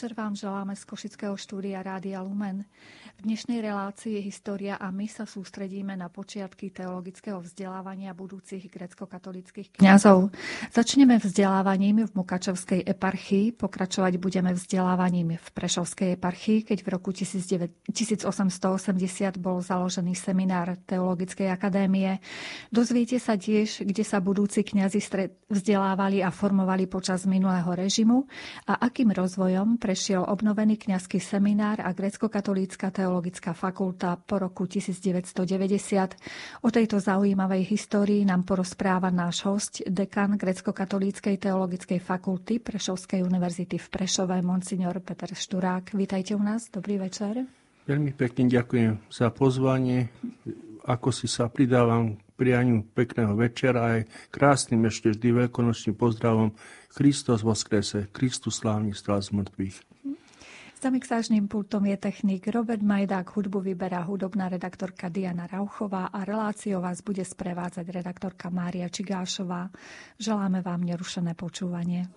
Večer vám želáme z Košického štúdia Rádia Lumen. Dnešnej relácii História a my sa sústredíme na počiatky teologického vzdelávania budúcich grecko-katolických kňazov. Začneme vzdelávaním v Mukačevskej eparchii, pokračovať budeme vzdelávaním v Prešovskej eparchii, keď v roku 1880 bol založený seminár Teologickej akadémie. Dozviete sa tiež, kde sa budúci kňazi vzdelávali a formovali počas minulého režimu a akým rozvojom prešiel obnovený kňazský seminár a grecko-katolícka teologická Teologická fakulta po roku 1990. O tejto zaujímavej histórii nám porozpráva náš host, dekan Grecko-katolíckej teologickej fakulty Prešovskej univerzity v Prešove, monsignor Peter Šturák. Vítajte u nás, dobrý večer. Veľmi pekne ďakujem za pozvanie. Ako si sa pridávam prianiu pekného večera aj krásnym ešte vždy veľkonočným pozdravom Kristus voskrese, Kristus slávny stál z mŕtvych. Za mixážnym pultom je technik Robert Majdák, hudbu vyberá hudobná redaktorka Diana Rauchová a reláciou vás bude sprevádzať redaktorka Mária Čigášová. Želáme vám nerušené počúvanie.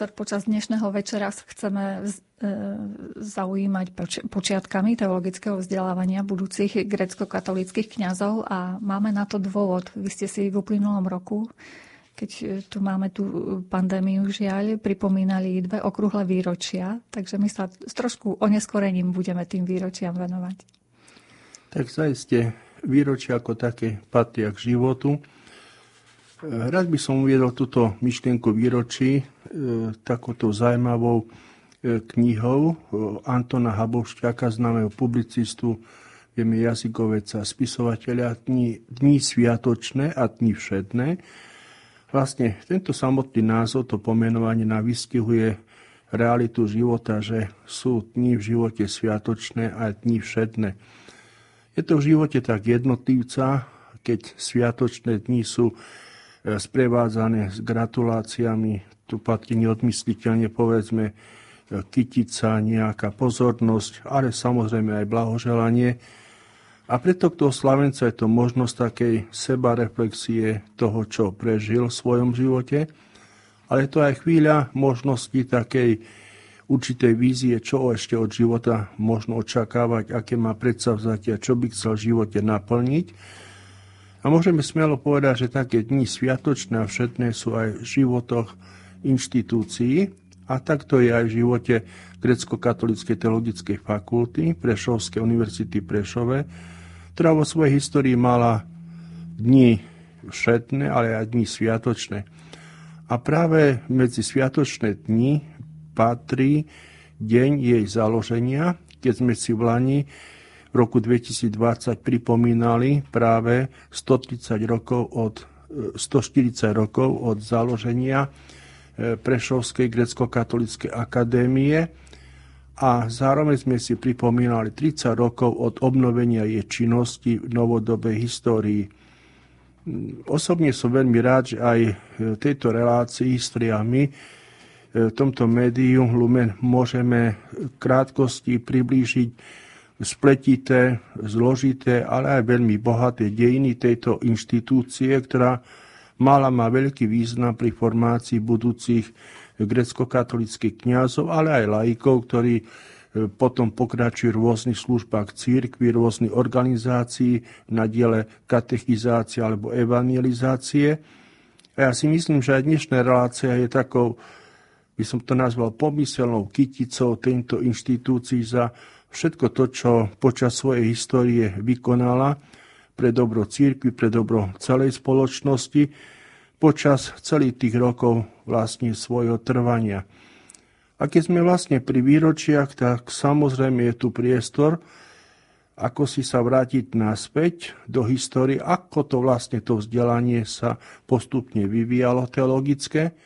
Profesor, počas dnešného večera chceme e, zaujímať počiatkami teologického vzdelávania budúcich grecko-katolických kňazov a máme na to dôvod. Vy ste si v uplynulom roku, keď tu máme tú pandémiu žiaľ, pripomínali dve okrúhle výročia, takže my sa s trošku oneskorením budeme tým výročiam venovať. Tak zaiste výročia ako také patria k životu. Rád by som uviedol túto myšlienku výročí e, takouto zaujímavou e, knihou e, Antona Habovšťaka, známeho publicistu, vieme jazykoveca, spisovateľa dní, dní sviatočné a dní všedné. Vlastne tento samotný názov, to pomenovanie nám vystihuje realitu života, že sú dní v živote sviatočné a dní všedné. Je to v živote tak jednotlivca, keď sviatočné dni sú sprevádzané s gratuláciami. Tu patrí neodmysliteľne povedzme e, kytica, nejaká pozornosť, ale samozrejme aj blahoželanie. A preto toho Slavenca je to možnosť takej sebareflexie toho, čo prežil v svojom živote, ale to aj chvíľa možnosti takej určitej vízie, čo ešte od života možno očakávať, aké má predsavzatia, čo by chcel v živote naplniť a môžeme smelo povedať, že také dni sviatočné a všetné sú aj v životoch inštitúcií a takto je aj v živote Grecko-katolíckej teologickej fakulty Prešovskej univerzity Prešove, ktorá vo svojej histórii mala dni všetné, ale aj dni sviatočné. A práve medzi sviatočné dni patrí deň jej založenia, keď sme si v Lani v roku 2020 pripomínali práve 130 rokov od, 140 rokov od založenia e, Prešovskej grecko-katolíckej akadémie a zároveň sme si pripomínali 30 rokov od obnovenia jej činnosti v novodobej histórii. Osobne som veľmi rád, že aj v tejto relácii História my e, v tomto médiu Lumen môžeme krátkosti priblížiť spletité, zložité, ale aj veľmi bohaté dejiny tejto inštitúcie, ktorá mala má veľký význam pri formácii budúcich grecko-katolických kňazov, ale aj laikov, ktorí e, potom pokračujú v rôznych službách církvy, rôznych organizácií na diele katechizácie alebo evangelizácie. A ja si myslím, že aj dnešná relácia je takou, by som to nazval, pomyselnou kyticou tejto inštitúcii za všetko to, čo počas svojej histórie vykonala pre dobro církvy, pre dobro celej spoločnosti, počas celých tých rokov vlastne svojho trvania. A keď sme vlastne pri výročiach, tak samozrejme je tu priestor, ako si sa vrátiť naspäť do histórie, ako to vlastne to vzdelanie sa postupne vyvíjalo teologické,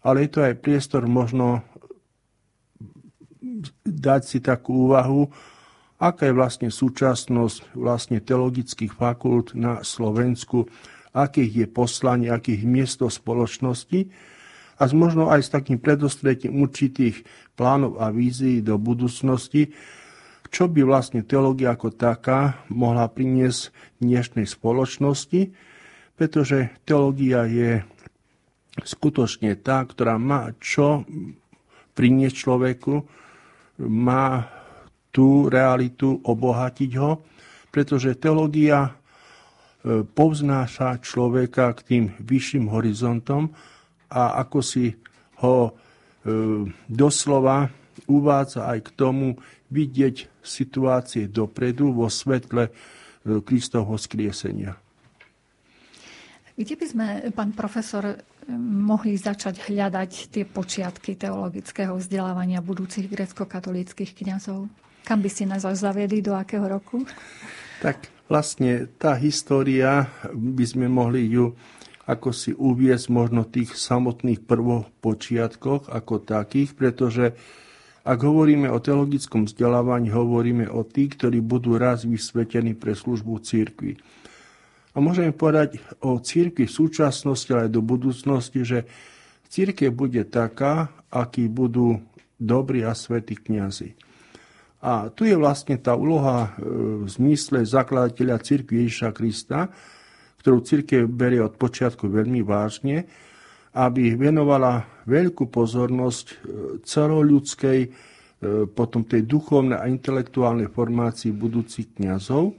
ale je to aj priestor možno dať si takú úvahu, aká je vlastne súčasnosť vlastne teologických fakult na Slovensku, akých je poslanie, akých miesto spoločnosti a možno aj s takým predostretím určitých plánov a vízií do budúcnosti, čo by vlastne teológia ako taká mohla priniesť dnešnej spoločnosti, pretože teológia je skutočne tá, ktorá má čo priniesť človeku, má tú realitu obohatiť ho, pretože teológia e, povznáša človeka k tým vyšším horizontom a ako si ho e, doslova uvádza aj k tomu vidieť situácie dopredu vo svetle e, Kristovho skriesenia. Kde by sme, pán profesor, mohli začať hľadať tie počiatky teologického vzdelávania budúcich grecko-katolíckých kňazov? Kam by si nás zaviedli, do akého roku? Tak vlastne tá história, by sme mohli ju ako si uviezť možno tých samotných prvopočiatkoch ako takých, pretože ak hovoríme o teologickom vzdelávaní, hovoríme o tých, ktorí budú raz vysvetení pre službu církvy. A môžeme povedať o církvi v súčasnosti, ale aj do budúcnosti, že církev bude taká, akí budú dobrí a svätí kniazy. A tu je vlastne tá úloha e, v zmysle zakladateľa církvy Ježiša Krista, ktorú církev berie od počiatku veľmi vážne, aby venovala veľkú pozornosť e, celoľudskej, e, potom tej duchovnej a intelektuálnej formácii budúcich kňazov,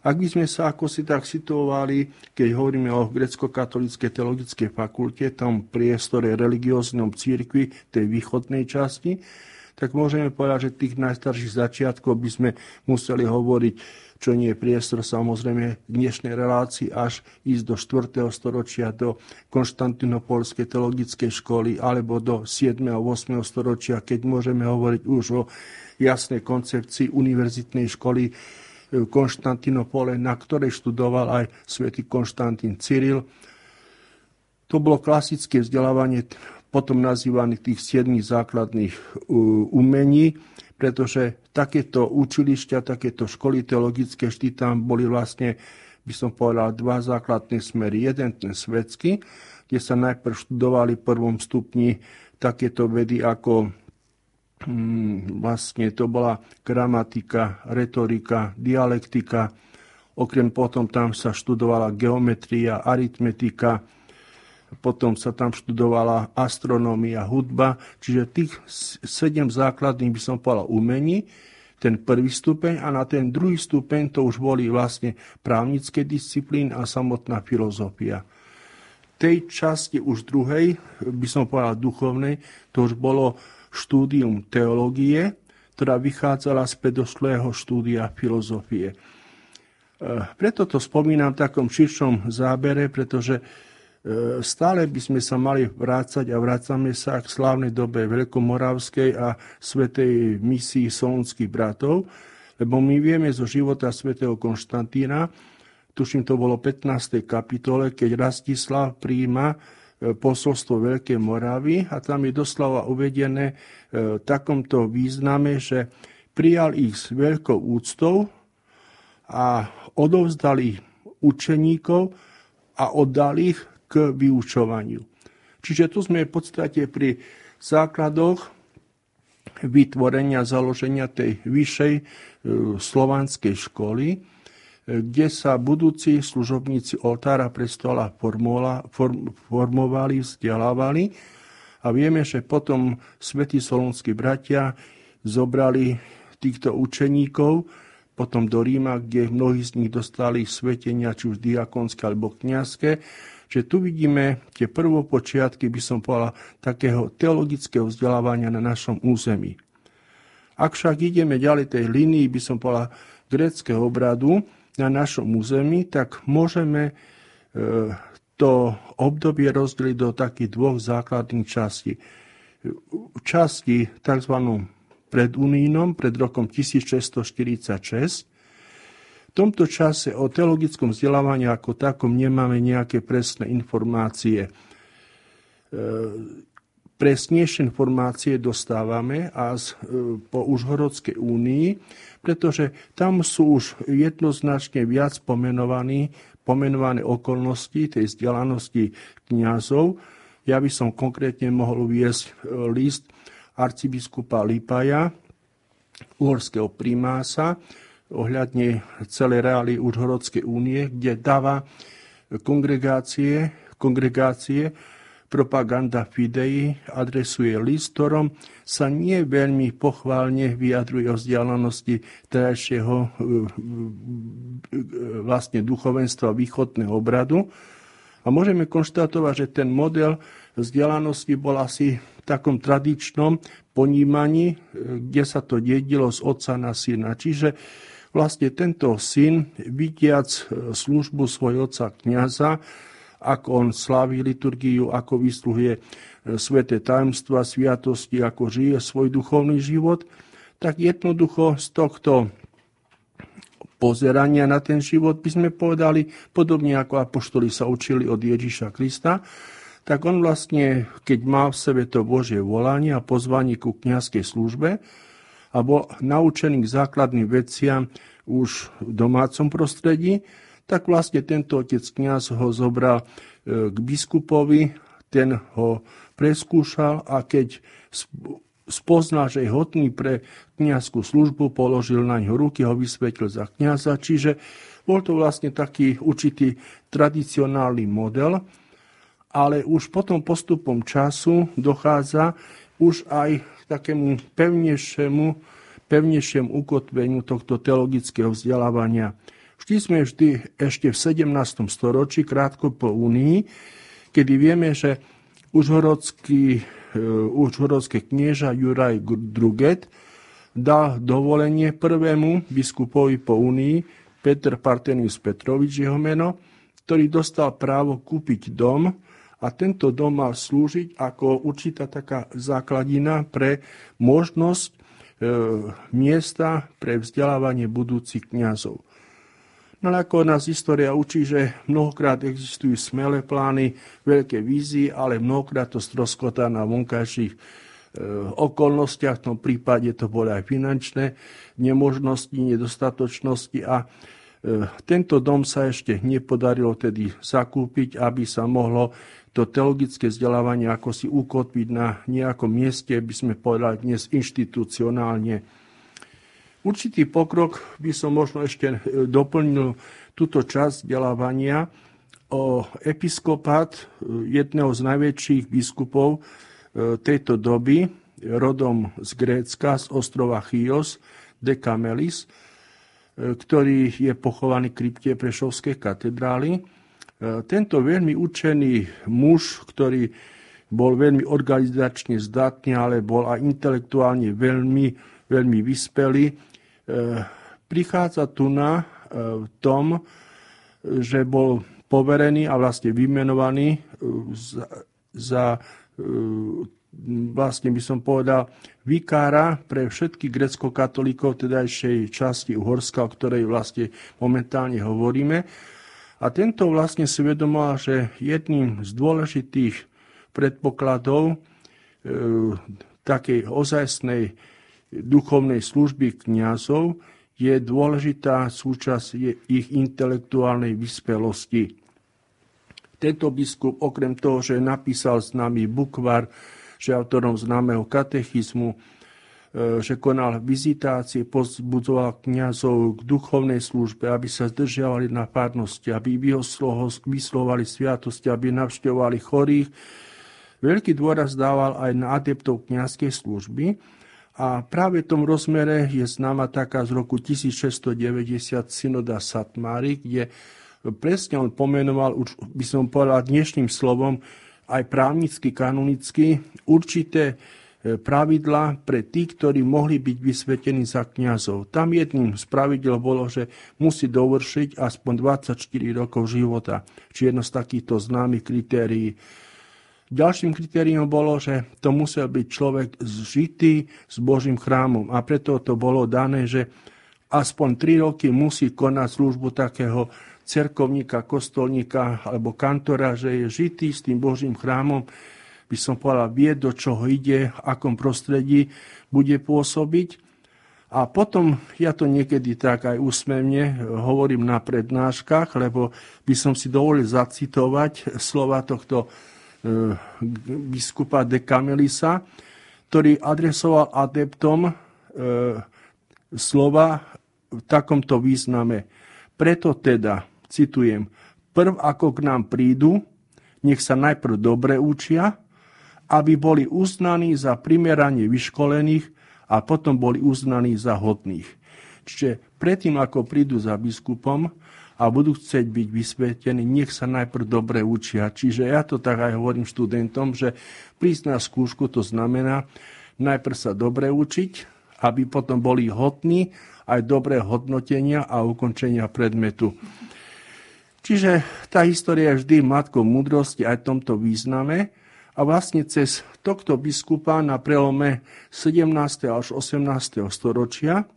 ak by sme sa ako si tak situovali, keď hovoríme o grecko-katolíckej teologickej fakulte, tom priestore religióznom církvi tej východnej časti, tak môžeme povedať, že tých najstarších začiatkov by sme museli hovoriť čo nie je priestor samozrejme dnešnej relácii až ísť do 4. storočia do Konštantinopolskej teologickej školy alebo do 7. a 8. storočia, keď môžeme hovoriť už o jasnej koncepcii univerzitnej školy Konštantinopole, na ktorej študoval aj svätý Konštantín Cyril. To bolo klasické vzdelávanie potom nazývaných tých siedmých základných umení, pretože takéto učilišťa, takéto školy teologické, vždy tam boli vlastne, by som povedal, dva základné smery. Jeden ten svetský, kde sa najprv študovali v prvom stupni takéto vedy ako vlastne to bola gramatika, retorika, dialektika, okrem potom tam sa študovala geometria, aritmetika, potom sa tam študovala astronómia, hudba, čiže tých sedem základných by som povedal umení, ten prvý stupeň a na ten druhý stupeň to už boli vlastne právnické disciplíny a samotná filozofia. Tej časti už druhej, by som povedal duchovnej, to už bolo štúdium teológie, ktorá vychádzala z predošlého štúdia filozofie. E, preto to spomínam v takom širšom zábere, pretože E, stále by sme sa mali vrácať a vrácame sa k slávnej dobe Veľkomoravskej a svetej misii solunských bratov, lebo my vieme zo života svätého Konštantína, tuším to bolo 15. kapitole, keď Rastislav príjma posolstvo Veľkej Moravy a tam je doslova uvedené v e, takomto význame, že prijal ich s veľkou úctou a odovzdal ich učeníkov a oddal ich k vyučovaniu. Čiže tu sme v podstate pri základoch vytvorenia, založenia tej vyššej e, slovanskej školy, kde sa budúci služobníci oltára prestola formovali, vzdelávali a vieme, že potom svätí solonskí bratia zobrali týchto učeníkov potom do Ríma, kde mnohí z nich dostali svetenia, či už diakonské alebo kniazské že tu vidíme tie prvopočiatky, by som povedal, takého teologického vzdelávania na našom území. Ak však ideme ďalej tej línii, by som povedal, greckého obradu na našom území, tak môžeme e, to obdobie rozdeliť do takých dvoch základných častí. Časti tzv. pred Unínom, pred rokom 1646, v tomto čase o teologickom vzdelávaní ako takom nemáme nejaké presné informácie. Presnejšie informácie dostávame a e, po Užhorodskej únii, pretože tam sú už jednoznačne viac pomenovaní, pomenované okolnosti tej vzdelanosti kniazov. Ja by som konkrétne mohol uviesť e, list arcibiskupa Lipaja, uhorského primása, ohľadne celej reály Užhorodskej únie, kde dáva kongregácie, kongregácie propaganda Fidei adresuje list, ktorom sa nie veľmi pochválne vyjadruje o vzdialenosti terajšieho e, e, vlastne duchovenstva východného obradu. A môžeme konštatovať, že ten model vzdialenosti bol asi v takom tradičnom ponímaní, e, kde sa to dedilo z otca na syna. Čiže Vlastne tento syn, vidiac službu svojho otca kniaza, ako on slaví liturgiu, ako vysluhuje e, sveté tajomstva, sviatosti, ako žije svoj duchovný život, tak jednoducho z tohto pozerania na ten život by sme povedali, podobne ako apoštoli sa učili od Ježiša Krista, tak on vlastne, keď má v sebe to Božie volanie a pozvanie ku kniazkej službe, a bol naučený k základným veciam už v domácom prostredí, tak vlastne tento otec kniaz ho zobral e, k biskupovi, ten ho preskúšal a keď spoznal, že je hodný pre kniazskú službu, položil na ňo ruky, ho vysvetlil za kniaza, čiže bol to vlastne taký určitý tradicionálny model, ale už potom postupom času dochádza už aj takému pevnejšiemu, pevnejšiemu ukotveniu tohto teologického vzdelávania. Vždy sme vždy ešte v 17. storočí, krátko po Únii, kedy vieme, že Užhorodský užhorodské knieža Juraj Druget dal dovolenie prvému biskupovi po Unii, Petr Partenius Petrovič jeho meno, ktorý dostal právo kúpiť dom a tento dom mal slúžiť ako určitá taká základina pre možnosť e, miesta pre vzdelávanie budúcich kňazov. No ako nás história učí, že mnohokrát existujú smelé plány, veľké vízie, ale mnohokrát to stroskotá na vonkajších e, okolnostiach, v tom prípade to boli aj finančné nemožnosti, nedostatočnosti a e, tento dom sa ešte nepodarilo tedy zakúpiť, aby sa mohlo to teologické vzdelávanie ako si ukotviť na nejakom mieste, by sme povedali dnes inštitucionálne Určitý pokrok by som možno ešte e, doplnil túto časť vzdelávania o episkopát e, jedného z najväčších biskupov e, tejto doby, rodom z Grécka, z ostrova Chios, Dekamelis, ktorý je pochovaný v krypte Prešovskej katedrály. Tento veľmi učený muž, ktorý bol veľmi organizačne zdatný, ale bol aj intelektuálne veľmi, veľmi vyspelý, prichádza tu na e, v tom, že bol poverený a vlastne vymenovaný e, za, za vlastne by som povedal, vikára pre všetkých grecko-katolíkov tedajšej časti Uhorska, o ktorej vlastne momentálne hovoríme. A tento vlastne si vedomal, že jedným z dôležitých predpokladov e, takej ozajstnej duchovnej služby kňazov je dôležitá súčasť ich intelektuálnej vyspelosti. Tento biskup, okrem toho, že napísal známy bukvar, že autorom známeho katechizmu, e, že konal vizitácie, pozbudzoval kňazov k duchovnej službe, aby sa zdržiavali na párnosti, aby vyslovali sviatosti, aby navštevovali chorých. Veľký dôraz dával aj na adeptov kňazskej služby, a práve v tom rozmere je známa taká z roku 1690 synoda Satmári, kde presne on pomenoval, už by som povedal dnešným slovom, aj právnicky, kanonicky, určité e, pravidla pre tých, ktorí mohli byť vysvetení za kňazov. Tam jedným z pravidel bolo, že musí dovršiť aspoň 24 rokov života, či jedno z takýchto známych kritérií Ďalším kritériom bolo, že to musel byť človek zžitý s Božím chrámom a preto to bolo dané, že aspoň 3 roky musí konať službu takého cerkovníka, kostolníka alebo kantora, že je žitý s tým Božím chrámom, by som povedal, vie, do čoho ide, v akom prostredí bude pôsobiť. A potom ja to niekedy tak aj úsmevne hovorím na prednáškach, lebo by som si dovolil zacitovať slova tohto biskupa de Camelisa, ktorý adresoval adeptom e, slova v takomto význame. Preto teda, citujem, prv ako k nám prídu, nech sa najprv dobre učia, aby boli uznaní za primerane vyškolených a potom boli uznaní za hodných. Čiže predtým, ako prídu za biskupom, a budú chcieť byť vysvetení, nech sa najprv dobre učia. Čiže ja to tak aj hovorím študentom, že prísť na skúšku to znamená najprv sa dobre učiť, aby potom boli hodní aj dobré hodnotenia a ukončenia predmetu. Čiže tá história je vždy matkou múdrosti aj v tomto význame a vlastne cez tohto biskupa na prelome 17. až 18. storočia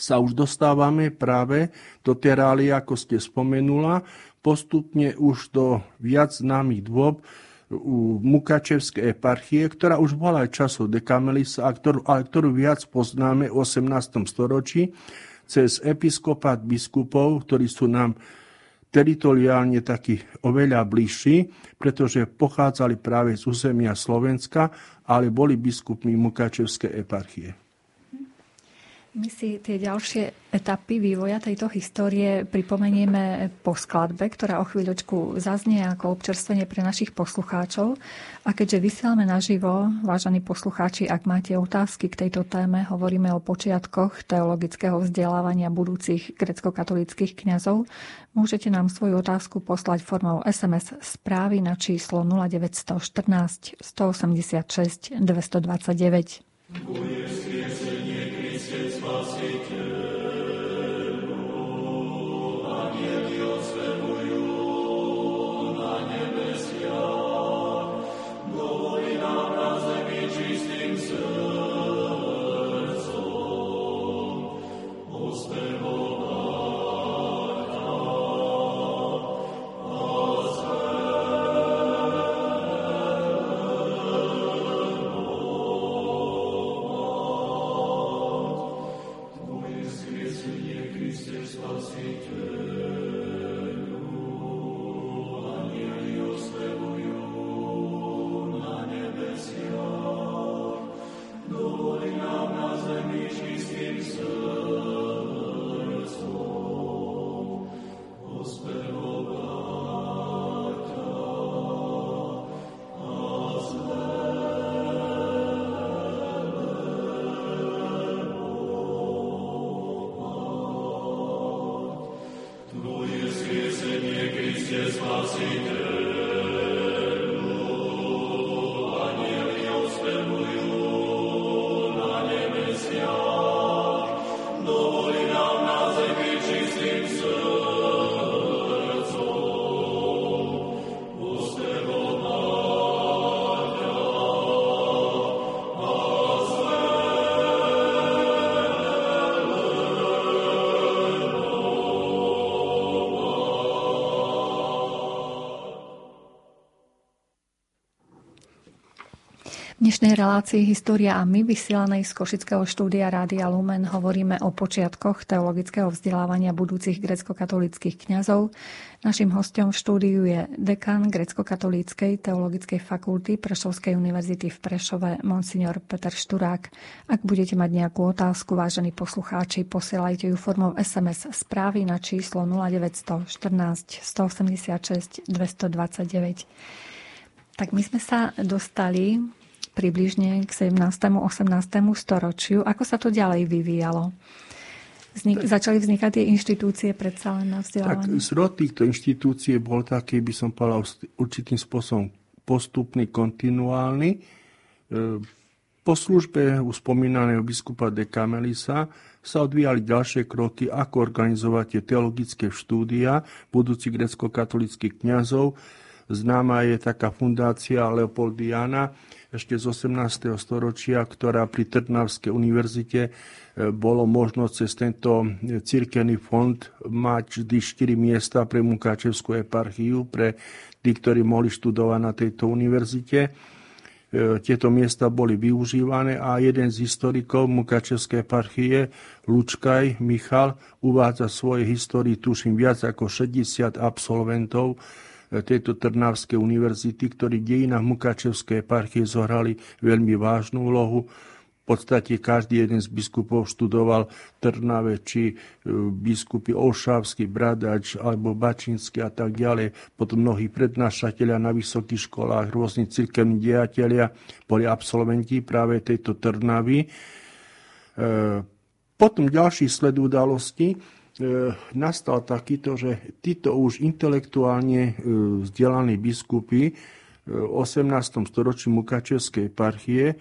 sa už dostávame práve do terály, ako ste spomenula, postupne už do viac známych dôb u Mukačevskej eparchie, ktorá už bola aj časov Dekamelisa, a ktorú, ale ktorú viac poznáme v 18. storočí cez episkopát biskupov, ktorí sú nám teritoriálne takí oveľa bližší, pretože pochádzali práve z územia Slovenska, ale boli biskupmi Mukačevskej eparchie. My si tie ďalšie etapy vývoja tejto histórie pripomenieme po skladbe, ktorá o chvíľočku zaznie ako občerstvenie pre našich poslucháčov. A keďže vysielame naživo, vážení poslucháči, ak máte otázky k tejto téme, hovoríme o počiatkoch teologického vzdelávania budúcich grecko-katolických kňazov, môžete nám svoju otázku poslať formou SMS správy na číslo 0914 186 229. Christus, was dnešnej relácii História a my, vysielanej z Košického štúdia Rádia Lumen, hovoríme o počiatkoch teologického vzdelávania budúcich grecko-katolíckých kňazov. Našim hostom v štúdiu je dekan grecko-katolíckej teologickej fakulty Prešovskej univerzity v Prešove, monsignor Peter Šturák. Ak budete mať nejakú otázku, vážení poslucháči, posielajte ju formou SMS správy na číslo 0914 186 229. Tak my sme sa dostali približne k 17. 18. storočiu. Ako sa to ďalej vyvíjalo? Vznik, začali vznikať tie inštitúcie predsa len na vzdelávanie? Tak zrod týchto inštitúcií bol taký, by som povedal, určitým spôsobom postupný, kontinuálny. E, po službe u spomínaného biskupa de Camelisa sa odvíjali ďalšie kroky, ako organizovať tie teologické štúdia budúcich grecko-katolických kňazov. Známa je taká fundácia Leopoldiana, ešte z 18. storočia, ktorá pri Trnavskej univerzite e, bolo možno cez tento cirkevný fond mať vždy 4 miesta pre Mukáčevskú eparchiu, pre tí, ktorí mohli študovať na tejto univerzite. E, tieto miesta boli využívané a jeden z historikov Mukačevskej eparchie, Lučkaj Michal, uvádza v svojej histórii, tuším, viac ako 60 absolventov tejto Trnavskej univerzity, ktorí v dejinách Mukačevskej eparchie zohrali veľmi vážnu úlohu. V podstate každý jeden z biskupov študoval Trnave, či e, biskupy Olšavský, Bradač alebo Bačínsky a tak ďalej. Potom mnohí prednášatelia na vysokých školách, rôzni cirkevní dejatelia boli absolventi práve tejto Trnavy. E, potom ďalší sled udalosti E, nastal takýto, že títo už intelektuálne e, vzdelaní biskupy e, v 18. storočí Mukačevskej eparchie,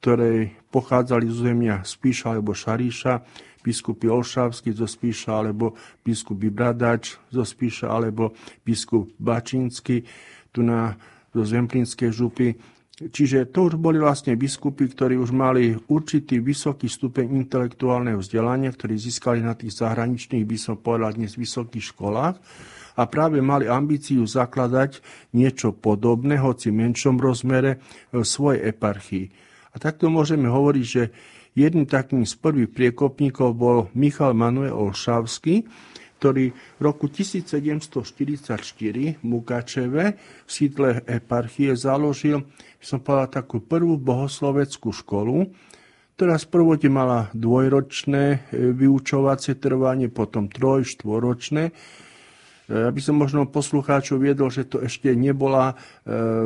ktoré pochádzali z zemia Spíša alebo Šaríša, biskupy Olšavský zo Spíša alebo biskup Bradač zo Spíša alebo biskup Bačínsky tu na zo Zemplínskej župy, Čiže to už boli vlastne biskupy, ktorí už mali určitý vysoký stupeň intelektuálneho vzdelania, ktorí získali na tých zahraničných, by som povedal dnes, vysokých školách a práve mali ambíciu zakladať niečo podobné, hoci v menšom rozmere, v svojej eparchii. A takto môžeme hovoriť, že jedným takým z prvých priekopníkov bol Michal Manuel Olšavský, ktorý v roku 1744 v Mukačeve v sídle eparchie založil, som povedal, takú prvú bohosloveckú školu. ktorá sprvode mala dvojročné e, vyučovacie trvanie, potom troj, štvoročné. Aby som možno poslucháčov viedol, že to ešte nebola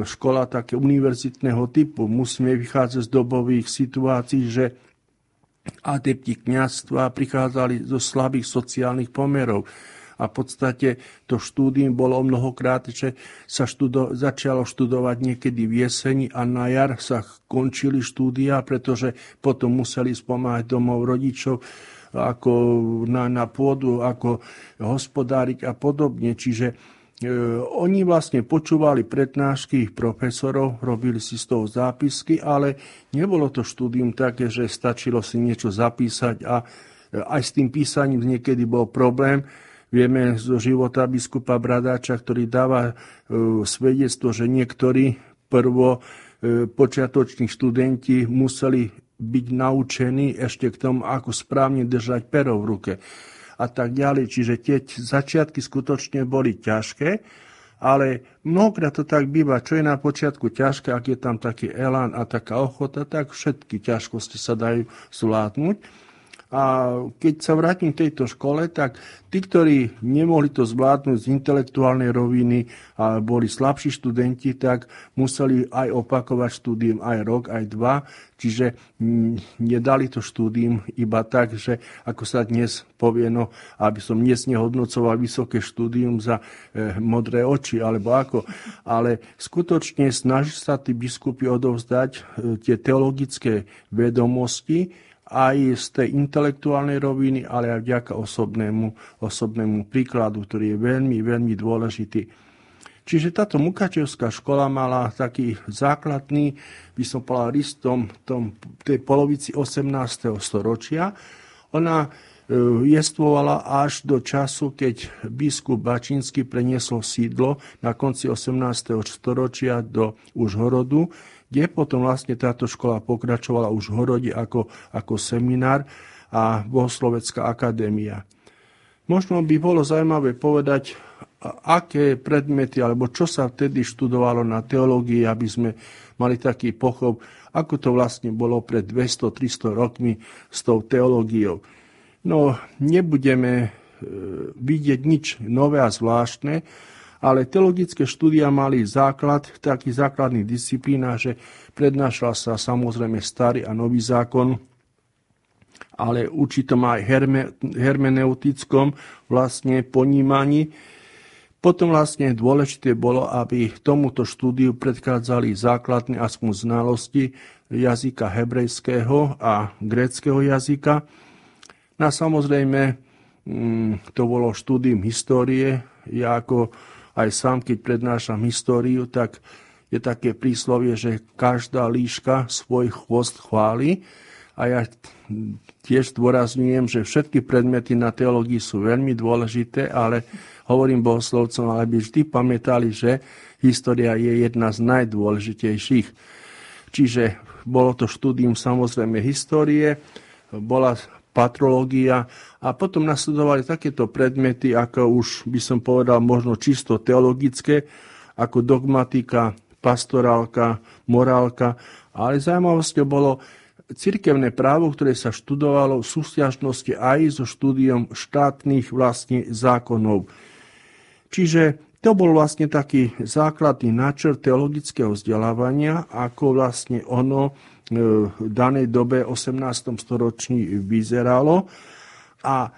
škola také univerzitného typu. Musíme vychádzať z dobových situácií, že adepti kniazstva prichádzali zo slabých sociálnych pomerov a v podstate to štúdium bolo mnohokrát, že sa študo, začalo študovať niekedy v jeseni a na jar sa končili štúdia, pretože potom museli spomáhať domov rodičov ako na, na pôdu, ako hospodáriť a podobne. Čiže oni vlastne počúvali prednášky ich profesorov, robili si z toho zápisky, ale nebolo to štúdium také, že stačilo si niečo zapísať a e, aj s tým písaním niekedy bol problém, Vieme zo života biskupa Bradáča, ktorý dáva e, svedectvo, že niektorí prvo e, počiatoční študenti museli byť naučení ešte k tomu, ako správne držať pero v ruke a tak ďalej. Čiže tie začiatky skutočne boli ťažké, ale mnohokrát to tak býva, čo je na počiatku ťažké, ak je tam taký elán a taká ochota, tak všetky ťažkosti sa dajú zvládnuť. A keď sa vrátim k tejto škole, tak tí, ktorí nemohli to zvládnuť z intelektuálnej roviny a boli slabší študenti, tak museli aj opakovať štúdium aj rok, aj dva. Čiže mm, nedali to štúdium iba tak, že ako sa dnes povie, no, aby som dnes nehodnocoval vysoké štúdium za e, modré oči, alebo ako. Ale skutočne snaží sa tí biskupy odovzdať e, tie teologické vedomosti, aj z tej intelektuálnej roviny, ale aj vďaka osobnému, osobnému príkladu, ktorý je veľmi, veľmi dôležitý. Čiže táto Mukačevská škola mala taký základný, by som povedal, ristom tom, tej polovici 18. storočia. Ona e, jestvovala až do času, keď biskup Bačínsky preniesol sídlo na konci 18. storočia do Užhorodu, kde potom vlastne táto škola pokračovala už v Horode ako, ako seminár a Bohoslovecká akadémia. Možno by bolo zaujímavé povedať, aké predmety alebo čo sa vtedy študovalo na teológii, aby sme mali taký pochop, ako to vlastne bolo pred 200-300 rokmi s tou teológiou. No, nebudeme e, vidieť nič nové a zvláštne, ale teologické štúdia mali základ v takých základných disciplínach, že prednášal sa samozrejme starý a nový zákon, ale určitom aj herme, hermeneutickom vlastne ponímaní. Potom vlastne dôležité bolo, aby tomuto štúdiu predchádzali základné aspoň znalosti jazyka hebrejského a gréckého jazyka. No samozrejme, mm, to bolo štúdium histórie. Ja ako aj sám, keď prednášam históriu, tak je také príslovie, že každá líška svoj chvost chváli. A ja tiež zdôrazňujem, že všetky predmety na teológii sú veľmi dôležité, ale hovorím bohoslovcom, ale by vždy pamätali, že história je jedna z najdôležitejších. Čiže bolo to štúdium samozrejme histórie, bola patrológia a potom nasledovali takéto predmety, ako už by som povedal možno čisto teologické, ako dogmatika, pastorálka, morálka, ale zaujímavosťou bolo cirkevné právo, ktoré sa študovalo v sústiažnosti aj so štúdiom štátnych vlastne zákonov. Čiže to bol vlastne taký základný náčrt teologického vzdelávania, ako vlastne ono v danej dobe 18. storočí vyzeralo. A e,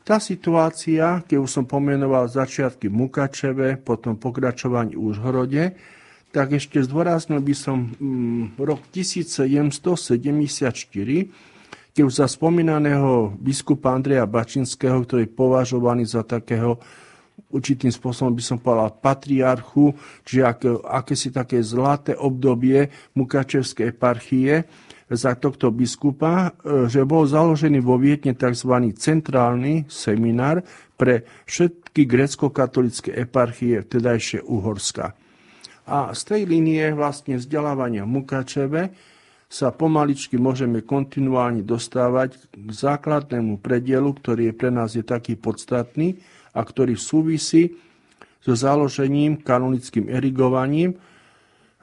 tá situácia, keď už som pomenoval začiatky Mukačeve, potom pokračovanie v Užhorode, tak ešte zdôraznil by som mm, rok 1774, keď už za spomínaného biskupa Andreja Bačinského, ktorý je považovaný za takého určitým spôsobom by som povedal patriarchu, čiže aké, akési také zlaté obdobie Mukačevskej eparchie za tohto biskupa, e, že bol založený vo Vietne tzv. centrálny seminár pre všetky grecko-katolické eparchie vtedajšie Uhorska. A z tej línie vlastne vzdelávania Mukačeve sa pomaličky môžeme kontinuálne dostávať k základnému predielu, ktorý je pre nás je taký podstatný, a ktorý súvisí so založením kanonickým erigovaním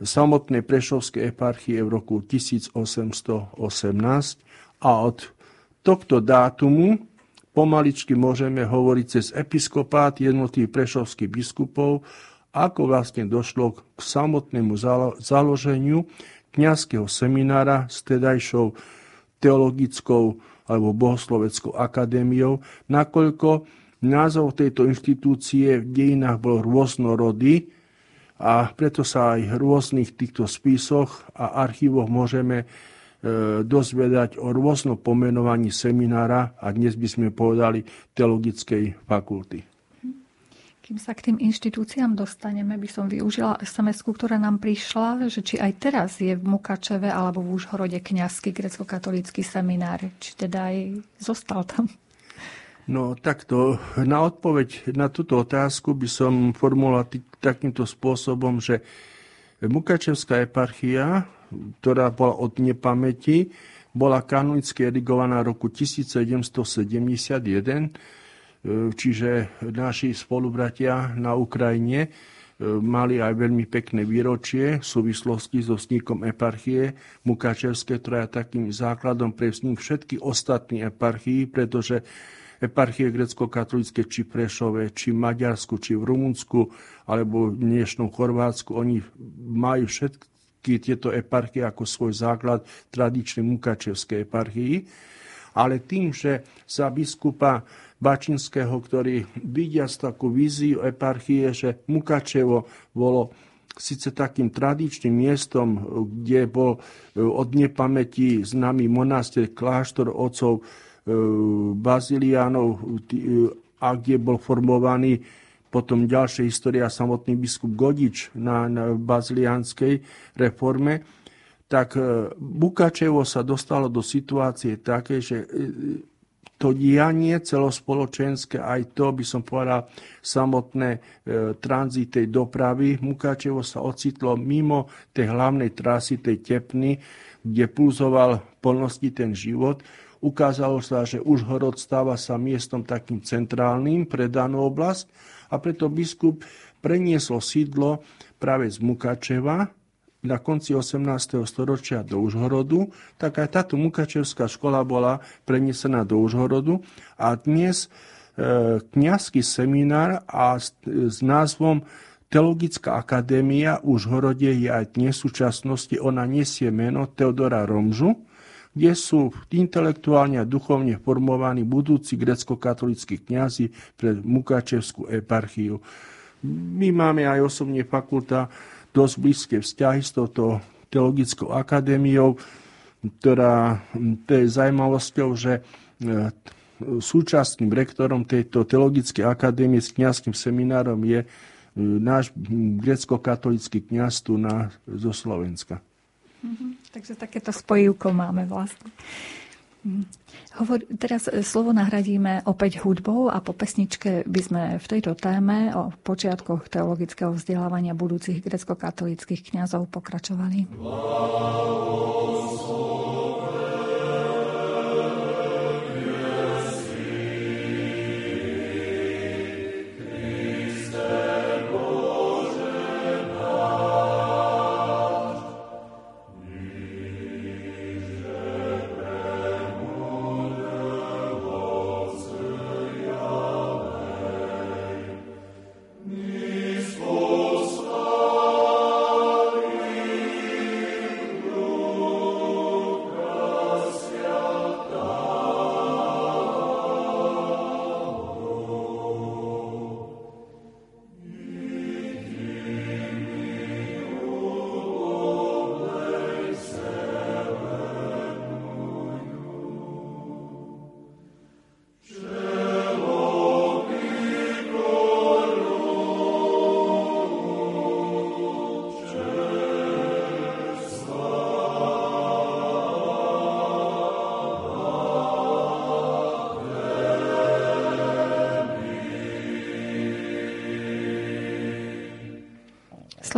samotnej Prešovskej eparchie v roku 1818 a od tohto dátumu pomaličky môžeme hovoriť cez episkopát jednotlivých prešovských biskupov, ako vlastne došlo k samotnému založeniu kňazského seminára s tedajšou teologickou alebo bohosloveckou akadémiou, nakoľko názov tejto inštitúcie v dejinách bol rôznorodý a preto sa aj v rôznych týchto spisoch a archívoch môžeme E, dozvedať o rôznom pomenovaní seminára a dnes by sme povedali teologickej fakulty. Kým sa k tým inštitúciám dostaneme, by som využila sms ktorá nám prišla, že či aj teraz je v Mukačeve alebo v Úžhorode kňazský grecko-katolícky seminár. Či teda aj zostal tam? No takto, na odpoveď na túto otázku by som formuloval takýmto spôsobom, že Mukačevská eparchia ktorá bola od nepamäti, bola kanonicky erigovaná roku 1771, e, čiže naši spolubratia na Ukrajine e, mali aj veľmi pekné výročie v súvislosti so vznikom eparchie Mukačevské, ktorá je takým základom pre vznik všetkých ostatných eparchií, pretože eparchie grecko-katolické či Prešove, či Maďarsku, či v Rumunsku, alebo v dnešnom Chorvátsku, oni majú všetky tieto eparchie ako svoj základ tradičnej Mukačevskej eparchii. Ale tým, že sa biskupa Bačinského, ktorý vidia takú víziu eparchie, že Mukačevo bolo síce takým tradičným miestom, kde bol od nepamäti známy monaster, kláštor otcov Baziliánov e, a kde bol formovaný potom ďalšia história, samotný biskup Godič na, na bazilianskej reforme, tak e, Bukačevo sa dostalo do situácie také, že to dianie celospoločenské, aj to by som povedal samotné tranzit tej dopravy, Mukačevo sa ocitlo mimo tej hlavnej trasy, tej tepny, kde pulzoval plnosti ten život. Ukázalo sa, že Užhorod stáva sa miestom takým centrálnym pre danú oblasť a preto biskup preniesol sídlo práve z Mukačeva na konci 18. storočia do Užhorodu, tak aj táto Mukačevská škola bola prenesená do Užhorodu a dnes e, seminár a s, s názvom Teologická akadémia v Užhorode je aj dnes v súčasnosti, ona nesie meno Teodora Romžu, kde sú intelektuálne a duchovne formovaní budúci grecko-katolíckí kňazi pre Mukačevskú eparchiu. My máme aj osobne fakulta dosť blízke vzťahy s touto teologickou akadémiou, ktorá to je zaujímavosťou, že e, súčasným rektorom tejto teologickej akadémie s kňazským seminárom je e, náš grecko-katolický kňaz tu na, zo Slovenska. Mm-hmm. Takže takéto spojivko máme vlastne. Mhm. Hovor, teraz e, slovo nahradíme opäť hudbou a po pesničke by sme v tejto téme o počiatkoch teologického vzdelávania budúcich grecko-katolických kňazov pokračovali. Wow,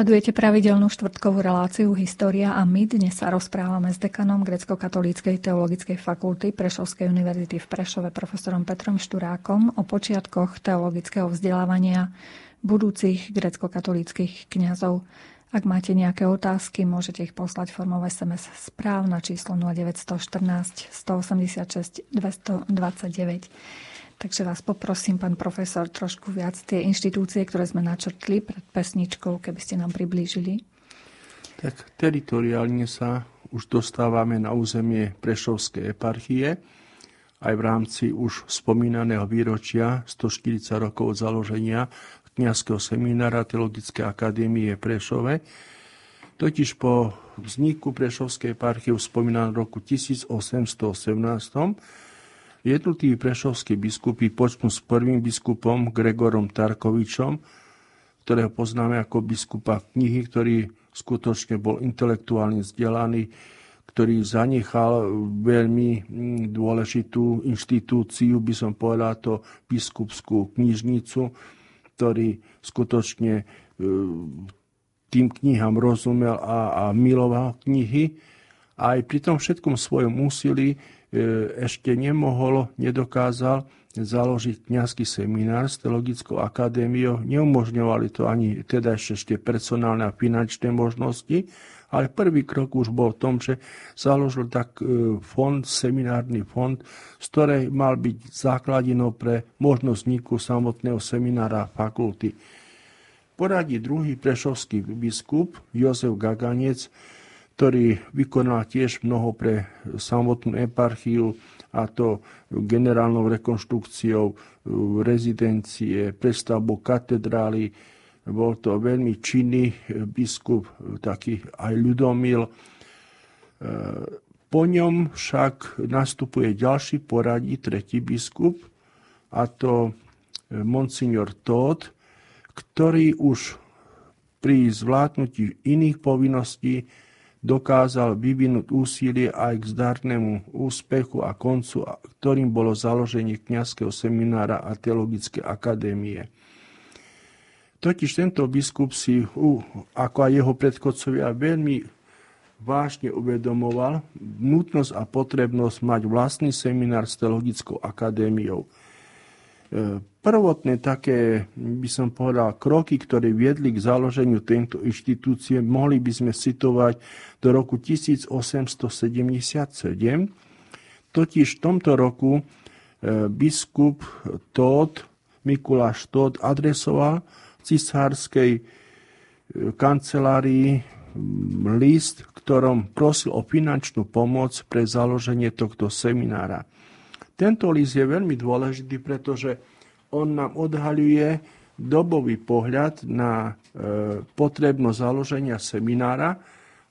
Sledujete pravidelnú štvrtkovú reláciu História a my dnes sa rozprávame s dekanom Grecko-katolíckej teologickej fakulty Prešovskej univerzity v Prešove profesorom Petrom Šturákom o počiatkoch teologického vzdelávania budúcich grecko-katolíckých kňazov. Ak máte nejaké otázky, môžete ich poslať formou SMS správ na číslo 0914 186 229. Takže vás poprosím, pán profesor, trošku viac tie inštitúcie, ktoré sme načrtli pred pesničkou, keby ste nám priblížili. Tak teritoriálne sa už dostávame na územie Prešovskej eparchie, aj v rámci už spomínaného výročia 140 rokov od založenia kniazského seminára Teologickej akadémie Prešove. Totiž po vzniku Prešovskej eparchie v spomínanom roku 1818 jednotliví prešovskí biskupy počnú s prvým biskupom Gregorom Tarkovičom, ktorého poznáme ako biskupa knihy, ktorý skutočne bol intelektuálne vzdelaný, ktorý zanechal veľmi mm, dôležitú inštitúciu, by som povedal to biskupskú knižnicu, ktorý skutočne e, tým knihám rozumel a, a miloval knihy. A aj pri tom všetkom svojom úsilí ešte nemohol, nedokázal založiť kňazský seminár s teologickou akadémiou. Neumožňovali to ani teda ešte personálne a finančné možnosti, ale prvý krok už bol v tom, že založil tak e, fond, seminárny fond, z ktorej mal byť základinou pre možnosť vzniku samotného seminára fakulty. Poradí druhý prešovský biskup Jozef Gaganec, ktorý vykonal tiež mnoho pre samotnú eparchiu, a to generálnou rekonštrukciou e, rezidencie, prestavbou katedrály, bol to veľmi činný eh, biskup, eh, taký aj ľudomil. Po ňom však nastupuje ďalší poradí, tretí biskup, a to monsignor Todd, ktorý už pri zvládnutí iných povinností dokázal vyvinúť úsilie aj k zdarnému úspechu a koncu, ktorým bolo založenie kňazského seminára a teologické akadémie. Totiž tento biskup si, ako aj jeho predchodcovia, veľmi vážne uvedomoval nutnosť a potrebnosť mať vlastný seminár s teologickou akadémiou. Prvotné také, by som povedal, kroky, ktoré viedli k založeniu tejto inštitúcie, mohli by sme citovať do roku 1877. Totiž v tomto roku e, biskup Tóth, Mikuláš Tóth adresoval cisárskej e, kancelárii list, ktorom prosil o finančnú pomoc pre založenie tohto seminára. Tento list je veľmi dôležitý, pretože on nám odhaľuje dobový pohľad na e, potrebnosť založenia seminára,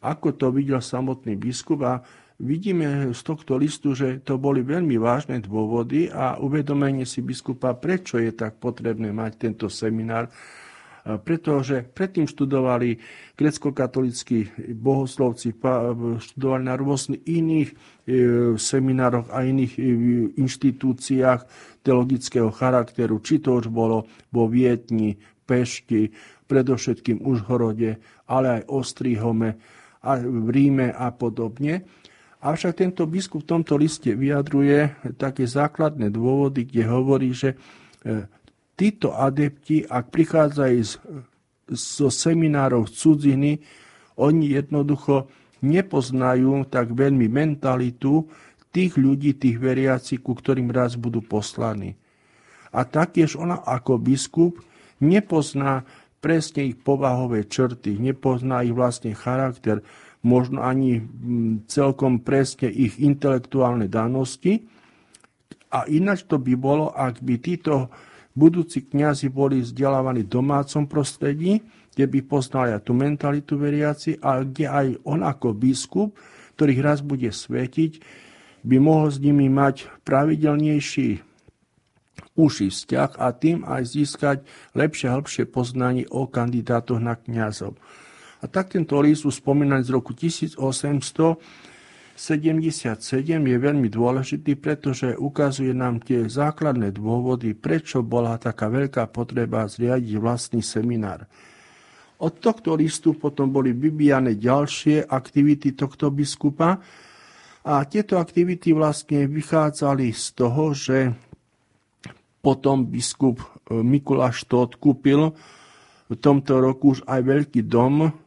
ako to videl samotný biskup. A vidíme z tohto listu, že to boli veľmi vážne dôvody a uvedomenie si biskupa, prečo je tak potrebné mať tento seminár pretože predtým študovali grecko-katolíckí bohoslovci, študovali na rôznych iných e, seminároch a iných e, inštitúciách teologického charakteru, či to už bolo vo Vietni, Pešti, predovšetkým Užhorode, ale aj Ostrihome, a v Ríme a podobne. Avšak tento biskup v tomto liste vyjadruje také základné dôvody, kde hovorí, že e, títo adepti, ak prichádzajú z, zo seminárov cudziny, oni jednoducho nepoznajú tak veľmi mentalitu tých ľudí, tých veriaci, ku ktorým raz budú poslaní. A taktiež ona ako biskup nepozná presne ich povahové črty, nepozná ich vlastne charakter, možno ani mm, celkom presne ich intelektuálne danosti. A ináč to by bolo, ak by títo budúci kňazi boli vzdelávaní v domácom prostredí, kde by poznali aj tú mentalitu veriaci a kde aj on ako biskup, ktorých raz bude svetiť, by mohol s nimi mať pravidelnejší uši vzťah a tým aj získať lepšie a hĺbšie poznanie o kandidátoch na kňazov. A tak tento list už spomínaný z roku 1800 77 je veľmi dôležitý, pretože ukazuje nám tie základné dôvody, prečo bola taká veľká potreba zriadiť vlastný seminár. Od tohto listu potom boli vybijané ďalšie aktivity tohto biskupa a tieto aktivity vlastne vychádzali z toho, že potom biskup e, Mikuláš Tóth kúpil v tomto roku už aj veľký dom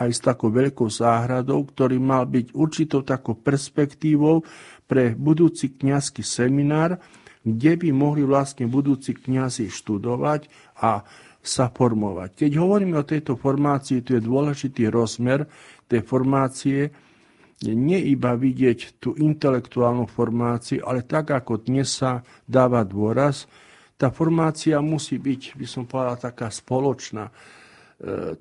aj s takou veľkou záhradou, ktorý mal byť určitou takou perspektívou pre budúci kňazský seminár, kde by mohli vlastne budúci kňazi študovať a sa formovať. Keď hovoríme o tejto formácii, tu je dôležitý rozmer tej formácie, nie iba vidieť tú intelektuálnu formáciu, ale tak, ako dnes sa dáva dôraz, tá formácia musí byť, by som povedal, taká spoločná. E,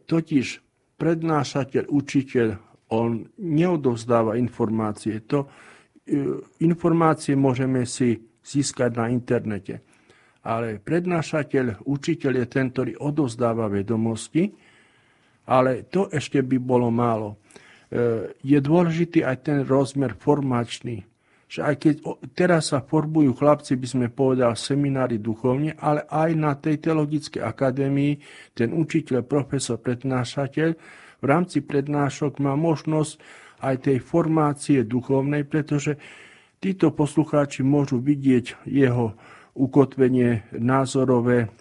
totiž prednášateľ, učiteľ, on neodovzdáva informácie. To, e, informácie môžeme si získať na internete. Ale prednášateľ, učiteľ je ten, ktorý odovzdáva vedomosti, ale to ešte by bolo málo. E, je dôležitý aj ten rozmer formačný. Že aj keď teraz sa formujú chlapci, by sme povedali, seminári duchovne, ale aj na tej teologickej akadémii ten učiteľ, profesor, prednášateľ v rámci prednášok má možnosť aj tej formácie duchovnej, pretože títo poslucháči môžu vidieť jeho ukotvenie názorové,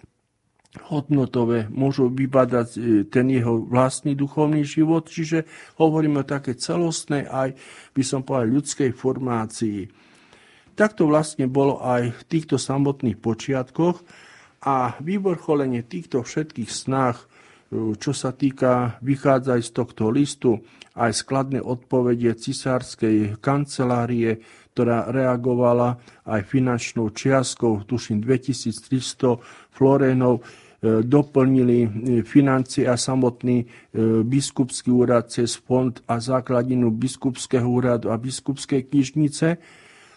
hodnotové, môžu vybadať e, ten jeho vlastný duchovný život, čiže hovoríme o také celostnej aj, by som povedal, ľudskej formácii. Takto vlastne bolo aj v týchto samotných počiatkoch a vyvrcholenie týchto všetkých snách, čo sa týka, vychádza aj z tohto listu, aj skladné odpovede cisárskej kancelárie, ktorá reagovala aj finančnou čiastkou, tuším 2300 florénov, e, doplnili e, financie a samotný e, biskupský úrad cez fond a základinu biskupského úradu a biskupskej knižnice.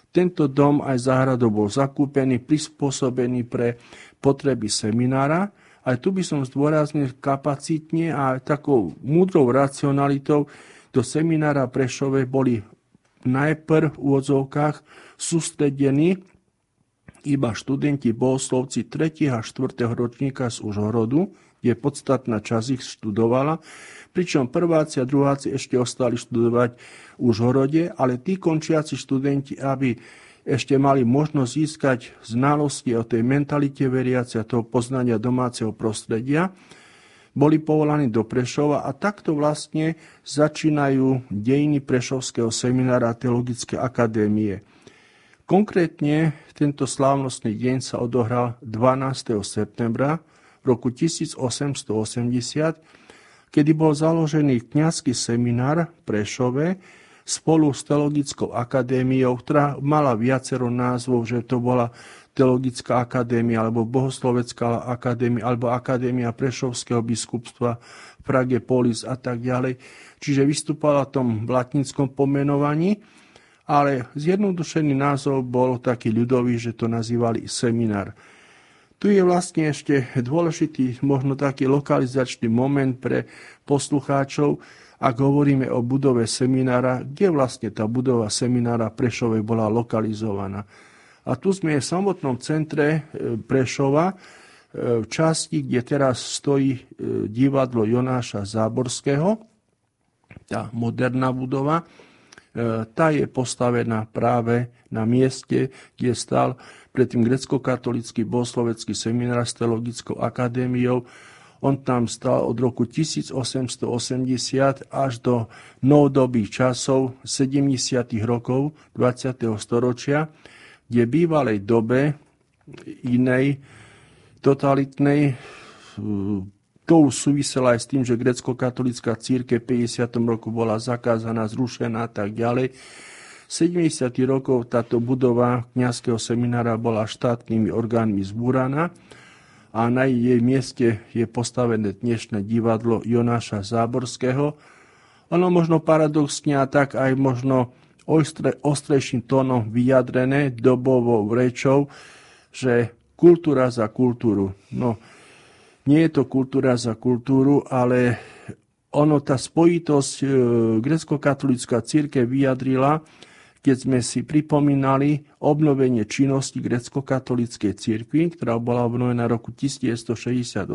Tento dom aj záhradou bol zakúpený, prispôsobený pre potreby seminára. Aj tu by som zdôraznil kapacitne a takou múdrou racionalitou do seminára Prešove boli najprv v úvodzovkách sústredení iba študenti bohoslovci 3. a 4. ročníka z Užhorodu, kde podstatná časť ich študovala, pričom prváci a druháci ešte ostali študovať v Užhorode, ale tí končiaci študenti, aby ešte mali možnosť získať znalosti o tej mentalite veriaci a toho poznania domáceho prostredia, boli povolaní do Prešova a takto vlastne začínajú dejiny Prešovského seminára a Teologické akadémie. Konkrétne tento slávnostný deň sa odohral 12. septembra roku 1880, kedy bol založený kňazský seminár v Prešove spolu s Teologickou akadémiou, ktorá mala viacero názvov, že to bola Teologická akadémia alebo Bohoslovecká akadémia alebo Akadémia Prešovského biskupstva Prage Polis a tak ďalej. Čiže vystúpala v tom latinskom pomenovaní, ale zjednodušený názov bol taký ľudový, že to nazývali seminár. Tu je vlastne ešte dôležitý, možno taký lokalizačný moment pre poslucháčov, ak hovoríme o budove seminára, kde vlastne tá budova seminára Prešovej bola lokalizovaná. A tu sme v samotnom centre e, Prešova, e, v časti, kde teraz stojí e, divadlo Jonáša Záborského, tá moderná budova, tá je postavená práve na mieste, kde stal predtým grecko-katolický bohoslovecký seminár s teologickou akadémiou. On tam stal od roku 1880 až do novodobých časov 70. rokov 20. storočia kde v bývalej dobe inej totalitnej to už súviselo aj s tým, že grecko-katolická círke v 50. roku bola zakázaná, zrušená a tak ďalej. V 70. rokov táto budova kňazského seminára bola štátnymi orgánmi zbúraná a na jej mieste je postavené dnešné divadlo Jonáša Záborského. Ono možno paradoxne a tak aj možno ostre, ostrejším tónom vyjadrené dobovou rečou, že kultúra za kultúru. No, nie je to kultúra za kultúru, ale ono, tá spojitosť e, grecko-katolická církev vyjadrila, keď sme si pripomínali obnovenie činnosti grecko-katolíckej církvy, ktorá bola obnovená roku 1968.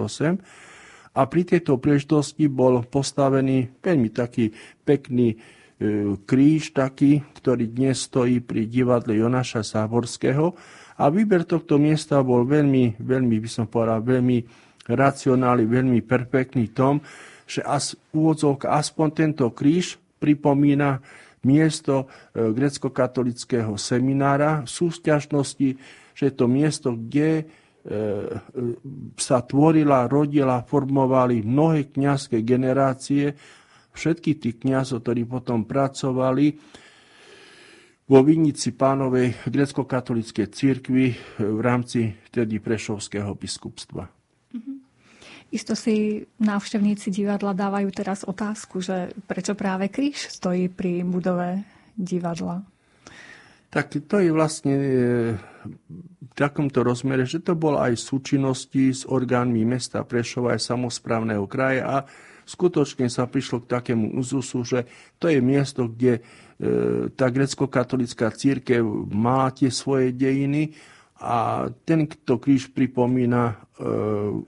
A pri tejto príležitosti bol postavený veľmi taký pekný E, kríž taký, ktorý dnes stojí pri divadle Jonáša Sáborského. A výber tohto miesta bol veľmi, veľmi, by som povedal, veľmi racionálny, veľmi perfektný tom, že as, úvodzovka, aspoň tento kríž pripomína miesto e, grecko-katolického seminára v súťažnosti, že je to miesto, kde e, sa tvorila, rodila, formovali mnohé kňazské generácie, všetky tí kňazov, ktorí potom pracovali vo Vinici pánovej grecko-katolíckej církvy v rámci tedy Prešovského biskupstva. Isto si návštevníci divadla dávajú teraz otázku, že prečo práve kríž stojí pri budove divadla? Tak to je vlastne e, v takomto rozmere, že to bolo aj v súčinnosti s orgánmi mesta Prešova aj samozprávneho kraja a skutočne sa prišlo k takému uzusu, že to je miesto, kde e, tá grecko-katolická církev má tie svoje dejiny a ten, kto kríž pripomína e,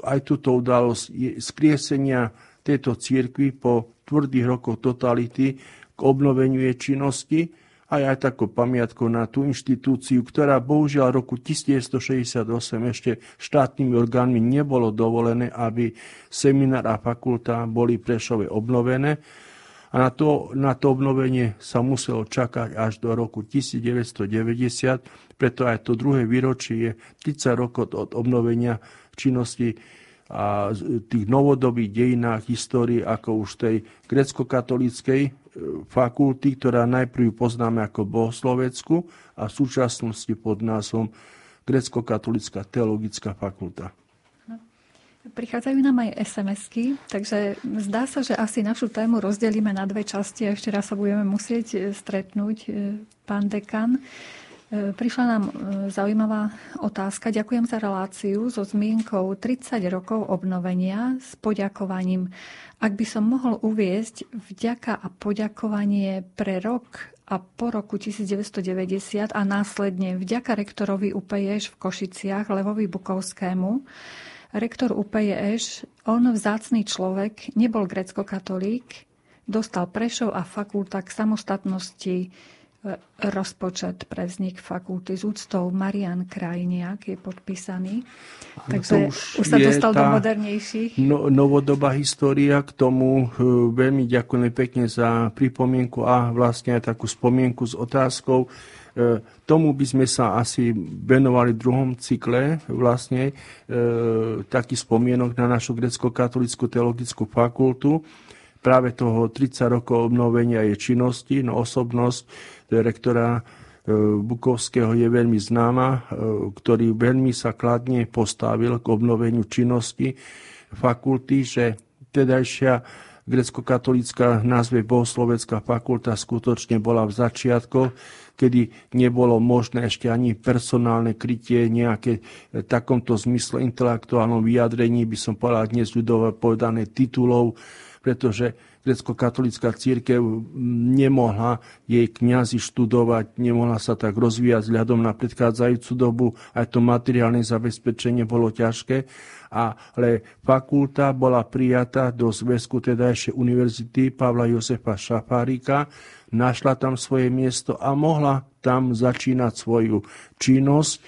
aj túto udalosť skriesenia tejto církvy po tvrdých rokoch totality k obnoveniu jej činnosti aj aj takú pamiatku na tú inštitúciu, ktorá bohužiaľ roku 1968 ešte štátnymi orgánmi nebolo dovolené, aby seminár a fakulta boli Prešove obnovené a na to, na to obnovenie sa muselo čakať až do roku 1990, preto aj to druhé výročie je 30 rokov od obnovenia činnosti a tých novodobých dejinách histórii, ako už tej grecko-katolíckej e, fakulty, ktorá najprv poznáme ako bohosloveckú a v súčasnosti pod názvom grecko-katolická teologická fakulta. Prichádzajú nám aj SMS-ky, takže zdá sa, že asi našu tému rozdelíme na dve časti a ešte raz sa budeme musieť e, stretnúť, e, pán dekan. E, prišla nám zaujímavá otázka. Ďakujem za reláciu so zmienkou 30 rokov obnovenia s poďakovaním. Ak by som mohol uviezť vďaka a poďakovanie pre rok a po roku 1990 a následne vďaka rektorovi UPEŠ v Košiciach Levovi Bukovskému, Rektor UPJŠ, on vzácný človek, nebol grecko-katolík, dostal Prešov a fakulta k samostatnosti e, rozpočet pre vznik fakulty s úctou Marian Krajniak je podpísaný. Takže už, už sa dostal do modernejších. No, novodobá história k tomu. E, veľmi ďakujem pekne za pripomienku a vlastne aj takú spomienku s otázkou. E, tomu by sme sa asi venovali v druhom cykle vlastne e, taký spomienok na našu grecko-katolickú teologickú fakultu práve toho 30 rokov obnovenia jej činnosti. No osobnosť rektora e, Bukovského je veľmi známa, ktorý veľmi sa kladne postavil k obnoveniu činnosti fakulty, že tedajšia grecko-katolická názve bohoslovecká fakulta skutočne bola v začiatkoch kedy nebolo možné ešte ani personálne krytie nejaké v takomto zmysle intelektuálnom vyjadrení, by som povedal dnes ľudové povedané titulov, pretože grecko-katolická církev nemohla jej kňazi študovať, nemohla sa tak rozvíjať vzhľadom na predchádzajúcu dobu, aj to materiálne zabezpečenie bolo ťažké, ale fakulta bola prijatá do zväzku tedajšej univerzity Pavla Josefa Šafárika, našla tam svoje miesto a mohla tam začínať svoju činnosť,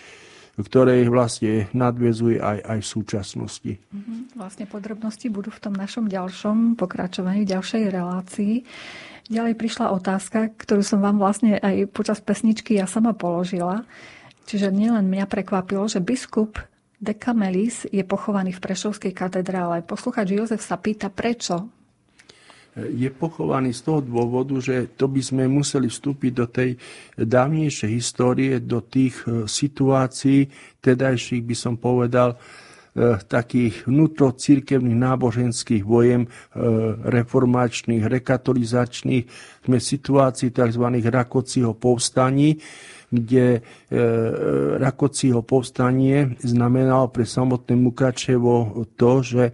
ktorej vlastne nadvezuje aj, aj v súčasnosti. Mhm, vlastne podrobnosti budú v tom našom ďalšom pokračovaní, v ďalšej relácii. Ďalej prišla otázka, ktorú som vám vlastne aj počas pesničky ja sama položila. Čiže nielen mňa prekvapilo, že biskup Dekamelis je pochovaný v Prešovskej katedrále. Posluchač Jozef sa pýta, prečo je pochovaný z toho dôvodu, že to by sme museli vstúpiť do tej dávnejšej histórie, do tých e, situácií, tedajších by som povedal, e, takých vnútrocirkevných náboženských vojem, e, reformačných, rekatolizačných. Sme v situácii tzv. rakocího povstaní, kde rakocího povstanie znamenalo pre samotné Mukačevo to, že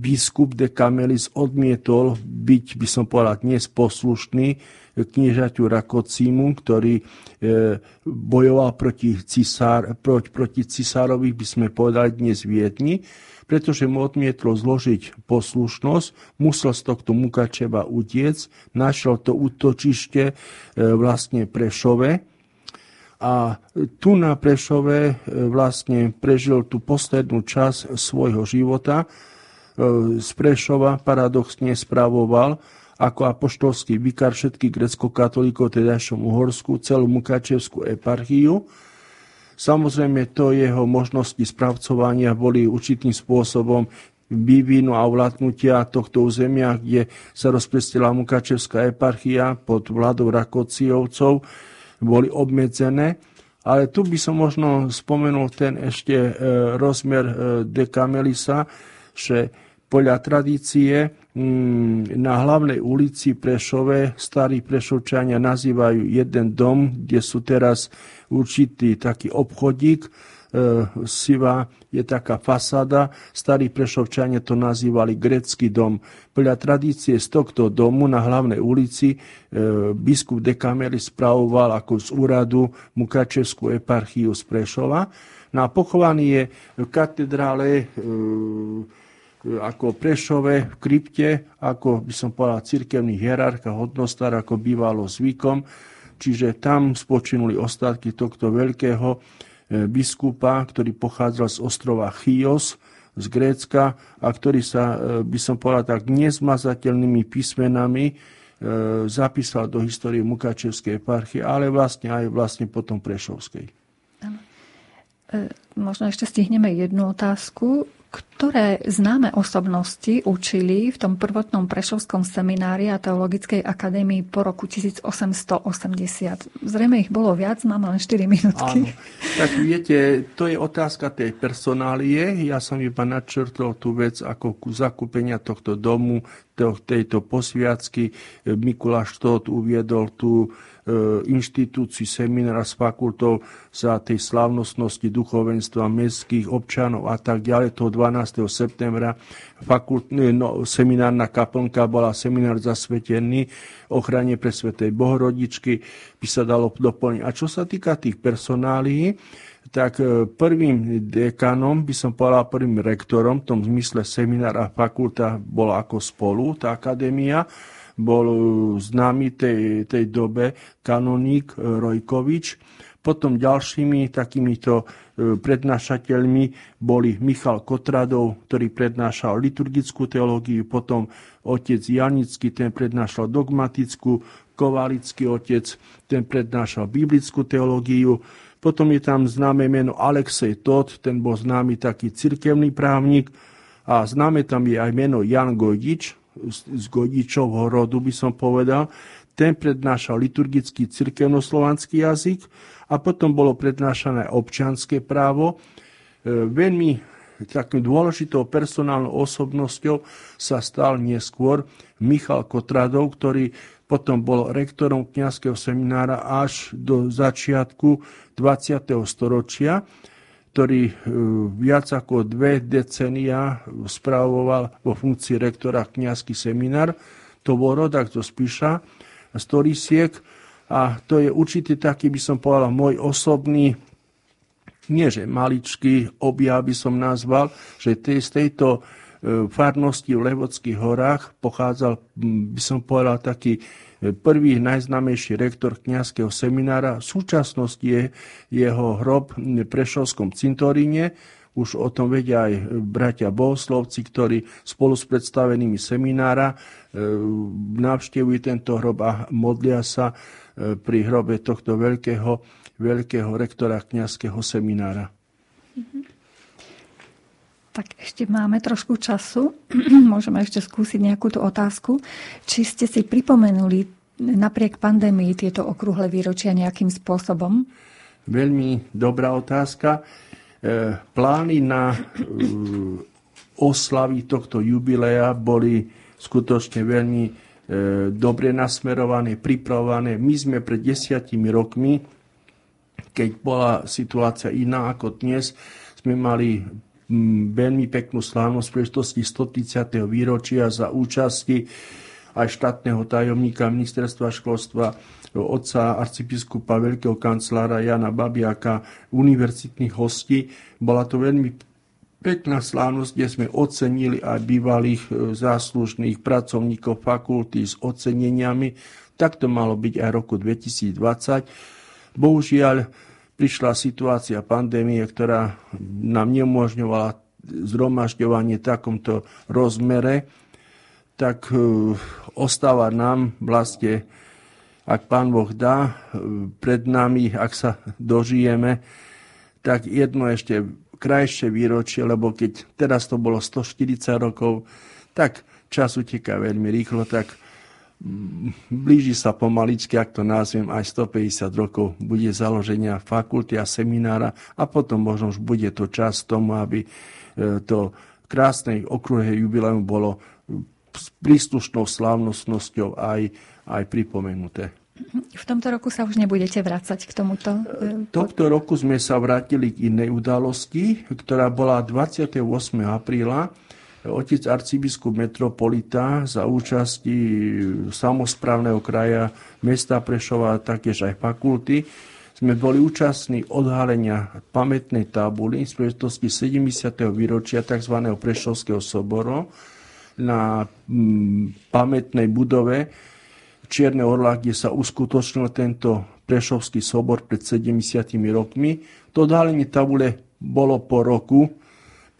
biskup de Camelis odmietol byť, by som povedal, dnes poslušný kniežaťu Rakocímu, ktorý e, bojoval proti, cisár, proti, proti cisárovi, by sme povedali dnes Viedni, pretože mu odmietlo zložiť poslušnosť, musel z tohto Mukačeva utiec, našiel to útočište e, vlastne Prešove, a tu na Prešove e, vlastne prežil tú poslednú časť svojho života z Prešova paradoxne spravoval ako apoštolský vikár všetkých grecko-katolíkov tedajšom Uhorsku, celú Mukačevskú eparchiu. Samozrejme, to jeho možnosti správcovania boli určitým spôsobom vývinu a ovládnutia tohto územia, kde sa rozprestila Mukačevská eparchia pod vládou Rakociovcov, boli obmedzené. Ale tu by som možno spomenul ten ešte e, rozmer e, Dekamelisa, že podľa tradície mm, na hlavnej ulici Prešove starí Prešovčania nazývajú jeden dom, kde sú teraz určitý taký obchodík, e, siva je taká fasáda. Starí Prešovčania to nazývali grecký dom. Podľa tradície z tohto domu na hlavnej ulici e, biskup Dekameli spravoval ako z úradu Mukačevskú eparchiu z Prešova. No a pochovaný je v katedrále e, ako Prešove v krypte, ako by som povedal cirkevný hierarch a hodnostar, ako bývalo zvykom. Čiže tam spočinuli ostatky tohto veľkého E, biskupa, ktorý pochádzal z ostrova Chios z Grécka a ktorý sa, e, by som povedal tak, nezmazateľnými písmenami e, zapísal do histórie Mukačevskej eparchie, ale vlastne aj vlastne potom Prešovskej. Možno ešte stihneme jednu otázku ktoré známe osobnosti učili v tom prvotnom prešovskom seminári a teologickej akadémii po roku 1880. Zrejme ich bolo viac, máme len 4 minútky. Áno. Tak viete, to je otázka tej personálie. Ja som iba načrtol tú vec ako ku zakúpenia tohto domu, tejto posviacky. Mikuláš Tóth uviedol tú inštitúcií, seminára s fakultou za tej slávnostnosti duchovenstva mestských občanov a tak ďalej. Toho 12. septembra fakultný, no, seminárna kaplnka bola seminár zasvetený ochrane pre Svetej Bohorodičky, by sa dalo doplniť. A čo sa týka tých personálií, tak e, prvým dekanom, by som povedal prvým rektorom, v tom zmysle seminár a fakulta bola ako spolu, tá akadémia, bol známy tej, tej dobe kanoník Rojkovič. Potom ďalšími takýmito e, prednášateľmi boli Michal Kotradov, ktorý prednášal liturgickú teológiu, potom otec Janický, ten prednášal dogmatickú, Kovalický otec, ten prednášal biblickú teológiu, potom je tam známe meno Alexej Todt, ten bol známy taký cirkevný právnik a známe tam je aj meno Jan Gojdič, z Godičovho rodu, by som povedal. Ten prednášal liturgický cirkevnoslovanský jazyk a potom bolo prednášané občianské právo. E, veľmi takým dôležitou personálnou osobnosťou sa stal neskôr Michal Kotradov, ktorý potom bol rektorom kňazského seminára až do začiatku 20. storočia ktorý e, viac ako dve decenia spravoval vo funkcii rektora kňazský seminár. To bol rodak zo Spiša, z Torisiek a to je určite taký, by som povedal, môj osobný nie že maličký objav by som nazval, že z tejto e, farnosti v Levodských horách pochádzal, by som povedal, taký prvý najznámejší rektor kňazského seminára. V súčasnosti je jeho hrob v Prešovskom cintoríne. Už o tom vedia aj bratia bohoslovci, ktorí spolu s predstavenými seminára e, navštevujú tento hrob a modlia sa e, pri hrobe tohto veľkého, veľkého rektora kňazského seminára. Mm-hmm. Tak ešte máme trošku času. Môžeme ešte skúsiť nejakú tú otázku. Či ste si pripomenuli napriek pandémii tieto okrúhle výročia nejakým spôsobom? Veľmi dobrá otázka. E, plány na e, oslavy tohto jubilea boli skutočne veľmi e, dobre nasmerované, pripravované. My sme pred desiatimi rokmi, keď bola situácia iná ako dnes, sme mali veľmi peknú slávnosť príležitosti 130. výročia za účasti aj štátneho tajomníka ministerstva školstva, otca arcibiskupa veľkého kancelára Jana Babiaka, univerzitných hostí. Bola to veľmi pekná slávnosť, kde sme ocenili aj bývalých e, záslužných pracovníkov fakulty s oceneniami. Tak to malo byť aj roku 2020. Bohužiaľ, prišla situácia pandémie, ktorá nám neumožňovala zhromažďovanie v takomto rozmere, tak e, ostáva nám vlastne, ak Pán Boh dá, pred nami, ak sa dožijeme, tak jedno ešte krajšie výročie, lebo keď teraz to bolo 140 rokov, tak čas uteká veľmi rýchlo, tak blíži sa pomaličky, ak to nazvem, aj 150 rokov bude založenia fakulty a seminára a potom možno už bude to čas tomu, aby e, to krásnej okruhe jubileum bolo s príslušnou slávnostnosťou aj, aj pripomenuté. V tomto roku sa už nebudete vrácať k tomuto? E, Tohto roku sme sa vrátili k inej udalosti, ktorá bola 28. apríla. Otec arcibiskup metropolita za účasti samozprávneho kraja mesta Prešova a taktiež aj fakulty sme boli účastní odhalenia pamätnej tabuly z príležitosti 70. výročia tzv. Prešovského soboru na mm, pamätnej budove Čierne Orla, kde sa uskutočnil tento Prešovský sobor pred 70 rokmi. To odhalenie tabule bolo po roku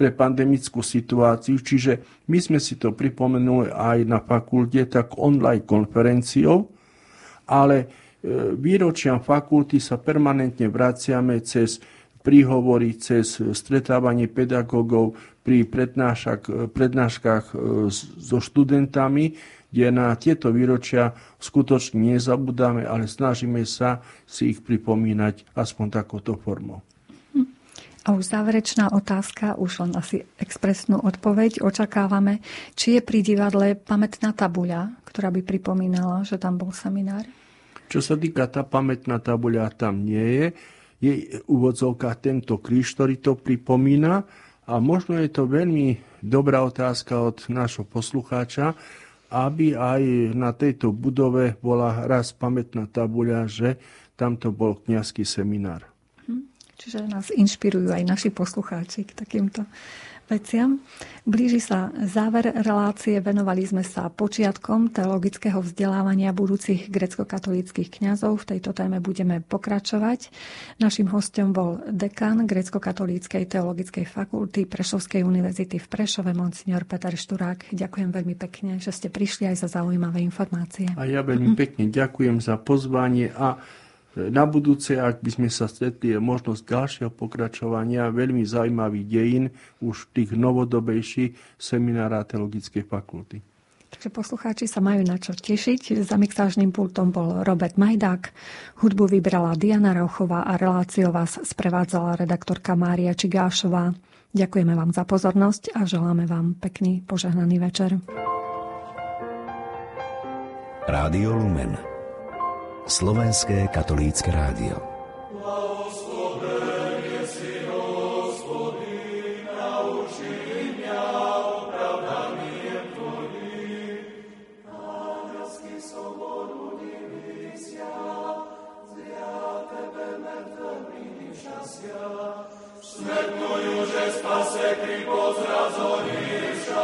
pre pandemickú situáciu, čiže my sme si to pripomenuli aj na fakulte, tak online konferenciou, ale e, výročiam fakulty sa permanentne vraciame cez príhovory, cez stretávanie pedagógov pri prednáškach e, so študentami, kde na tieto výročia skutočne nezabudáme, ale snažíme sa si ich pripomínať aspoň takouto formou. A už záverečná otázka, už len asi expresnú odpoveď. Očakávame, či je pri divadle pamätná tabuľa, ktorá by pripomínala, že tam bol seminár? Čo sa týka tá pamätná tabuľa, tam nie je. Je úvodzovka tento kríž, ktorý to pripomína. A možno je to veľmi dobrá otázka od nášho poslucháča, aby aj na tejto budove bola raz pamätná tabuľa, že tamto bol kňazský seminár. Čiže nás inšpirujú aj naši poslucháči k takýmto veciam. Blíži sa záver relácie. Venovali sme sa počiatkom teologického vzdelávania budúcich grecko-katolíckých kňazov. V tejto téme budeme pokračovať. Našim hostom bol dekan grecko-katolíckej teologickej fakulty Prešovskej univerzity v Prešove, monsignor Peter Šturák. Ďakujem veľmi pekne, že ste prišli aj za zaujímavé informácie. A ja veľmi pekne ďakujem za pozvanie a na budúce, ak by sme sa stretli, je možnosť ďalšieho pokračovania veľmi zaujímavých dejín už tých novodobejších seminára teologickej fakulty. Takže poslucháči sa majú na čo tešiť. Za mixážnym pultom bol Robert Majdák, hudbu vybrala Diana Rauchová a reláciu vás sprevádzala redaktorka Mária Čigášová. Ďakujeme vám za pozornosť a želáme vám pekný požehnaný večer. Rádio Lumen Slovenské katolícke rádio. No, blessed mi mala veli reče,